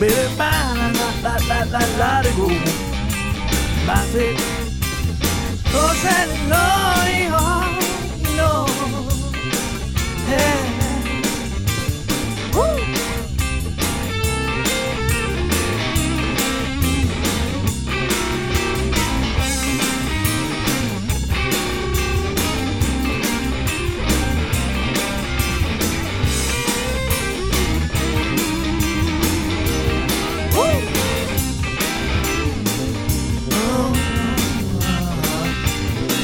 baby, ba la la la la la la go. That's it.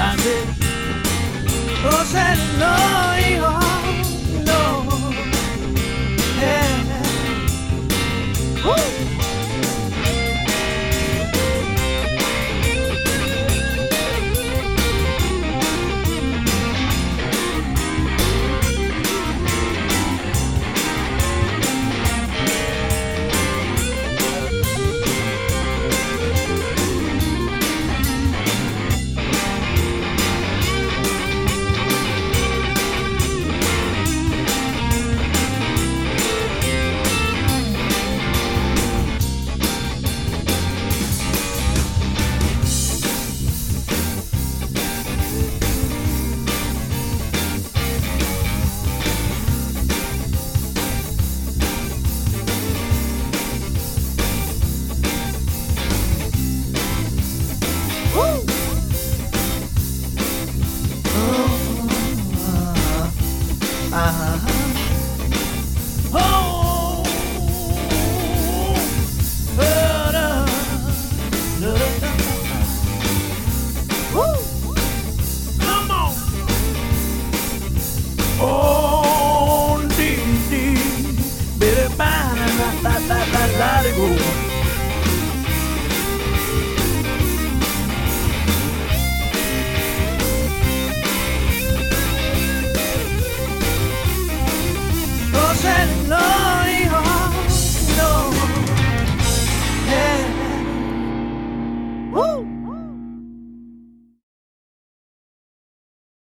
bandit. said no hijo.